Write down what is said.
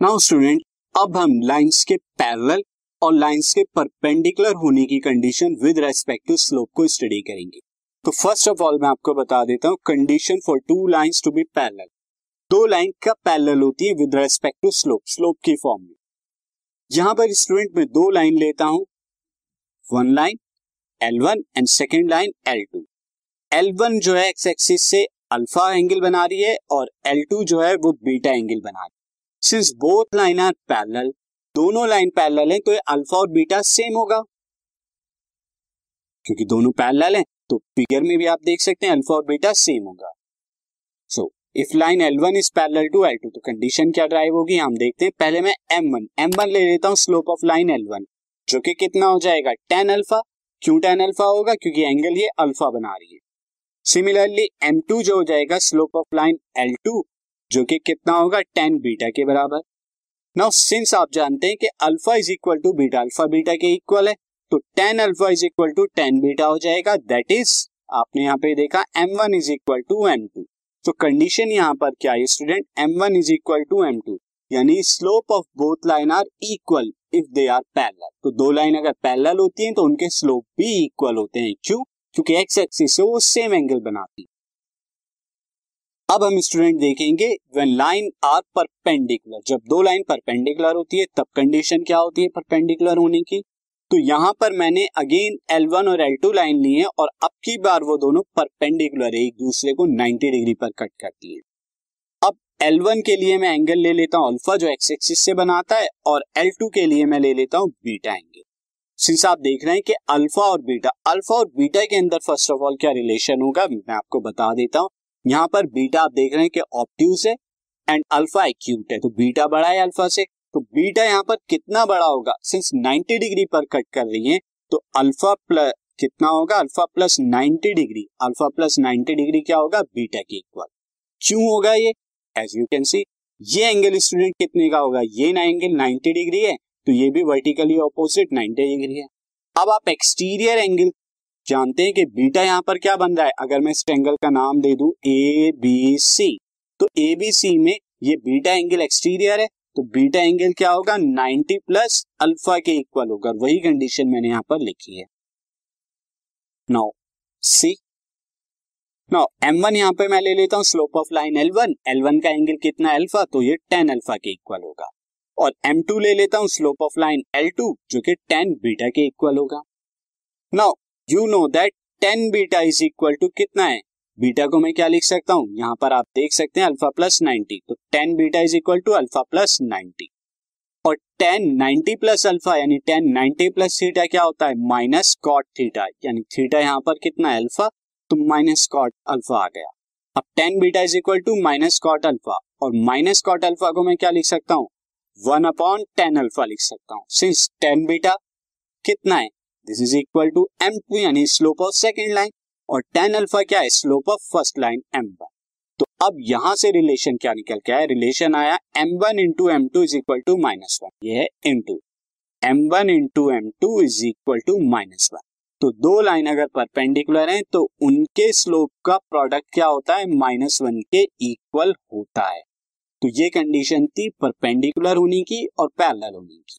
Now student अब हम lines के पैरेलल और लाइंस के परपेंडिकुलर होने की condition with respect to slope को स्टडी करेंगे। तो फ़र्स्ट ऑफ़ ऑल मैं आपको बता देता हूँ condition for two lines to be parallel दो लाइन का पैरेलल होती है with respect to slope slope की फॉर्म में। यहाँ पर स्टूडेंट में दो लाइन लेता हूँ। One line L one and second line L2 L1 जो है एक्स एक्सिस से अल्फ़ा एंगल बना रही है और एल टू जो है वो बीटा एंगल बना रही है। Since both line are parallel दोनों लाइन पैरेलल है तो ये अल्फ़ा और बीटा सेम होगा। क्योंकि दोनों पैरेलल हैं तो फिगर में भी आप देख सकते हैं अल्फ़ा और बीटा सेम होगा। So if line L1 is parallel to L2 तो कंडीशन क्या ड्राइव होगी? हम देखते हैं, पहले मैं M1 M1 ले लेता हूँ slope of line L one जो कि कितना हो जाएगा? टेन अल्फ़ा क्यों टेन अल्फ़ा होगा? क्योंकि एंगल ये अल्फ़ा बना रही है। सिमिलरली एम टू जो हो जाएगा स्लोप ऑफ़ लाइन L2 जो कि कितना होगा टेन बीटा के बराबर। नाउ सिंस आप जानते हैं कि alpha is equal to beta alpha beta के इक्वल है तो tan alpha is equal to tan beta हो जाएगा। दैट इज़ आपने यहाँ पे देखा M one is equal to M two तो कंडीशन यहाँ पर क्या है student M one is equal to M two यानी slope of both line are equal if they are parallel तो दो लाइन अगर पैरेलल होती हैं तो उनके स्लोप भी इक्वल होते हैं। क्यों? क्योंकि एक्स एक्सिस से वो सेम एंगल बनाती है। अब हम स्टूडेंट देखेंगे व्हेन लाइन आर परपेंडिकुलर जब दो लाइन परपेंडिकुलर होती है, तब कंडीशन क्या होती है परपेंडिकुलर होने की? तो यहाँ पर मैंने अगेन L1 और L2 लाइन ली है और अब की बार वो दोनों परपेंडिकुलर है, एक दूसरे को 90 डिग्री पर कट करती है। अब L1 के लिए मैं एंगल ले लेता हूँ अल्फ़ा जो एक्स एक्सिस से बनाता है और L2 के लिए मैं ले लेता हूँ बीटा एंगल सिंस आप देख रहे हैं कि अल्फ़ा और बीटा अल्फ़ा और बीटा के अंदर फ़र्स्ट ऑफ़ ऑल क्या रिलेशन होगा, मैं आपको बता देता हूँ। यहाँ पर बीटा आप देख रहे हैं कि ऑप्ट्यूज है एंड अल्फ़ा एक्यूट है। तो बीटा बड़ा है अल्फ़ा से। तो बीटा यहाँ पर कितना बड़ा होगा? सिंस 90 डिग्री पर कट कर रही है तो अल्फ़ा प्लस कितना होगा? Alpha plus 90 degree alpha plus 90 degree क्या होगा? बीटा के इक्वल क्यों होगा ये? एज यू कैन सी ये एंगल स्टूडेंट कितने का होगा? ये ना एंगल 90 डिग्री है तो ये भी वर्टिकली ऑपोजिट 90 डिग्री है। अब आप एक्सटीरियर एंगल जानते हैं कि बीटा यहाँ पर क्या बन रहा है? अगर मैं इस एंगल का नाम दे दूँ ए बी सी तो ए बी सी में ये बीटा एंगल एक्सटीरियर है तो बीटा एंगल क्या होगा? 90 प्लस अल्फ़ा के इक्वल होगा वही कंडीशन मैंने यहाँ पर लिखी है। Now see now M one यहाँ पे मैं ले लेता हूँ slope of line L one L one का एंगल कितना अल्फ़ा तो ये टेन अल्फ़ा के इक्वल होगा। और एम टू ले लेता हूँ slope of line L two जो कि टेन बीटा के इक्वल होगा। Now you know that tan beta is equal to कितना है? बीटा को मैं क्या लिख सकता हूँ? यहाँ पर आप देख सकते हैं अल्फ़ा प्लस नाइनटी तो tan beta is equal to alpha plus ninety और टेन नाइनटी प्लस अल्फ़ा यानी टेन नाइनटी प्लस थीटा क्या होता है? माइनस कॉट थीटा यानी थीटा यहाँ पर कितना है? अल्फ़ा तो माइनस कॉट अल्फ़ा आ गया. अब tan beta is equal to minus cot alpha और माइनस कॉट अल्फ़ा को मैं क्या लिख सकता हूँ? वन अपॉन टेन अल्फ़ा लिख सकता हूँ. सिंस टेन बीटा कितना है? This is equal to M two यानी स्लोप ऑफ़ सेकेंड लाइन और टेन अल्फ़ा क्या है? Slope of first line M one तो अब यहाँ से रिलेशन क्या निकल के आया? रिलेशन आया M one into M two is equal to minus one ये है into M one into M two is equal to minus one तो दो लाइन अगर परपेंडिकुलर हैं तो उनके स्लोप का प्रोडक्ट क्या होता है? माइनस वन के इक्वल होता है। तो ये कंडीशन थी परपेंडिकुलर होने की और पैरेलल होने की।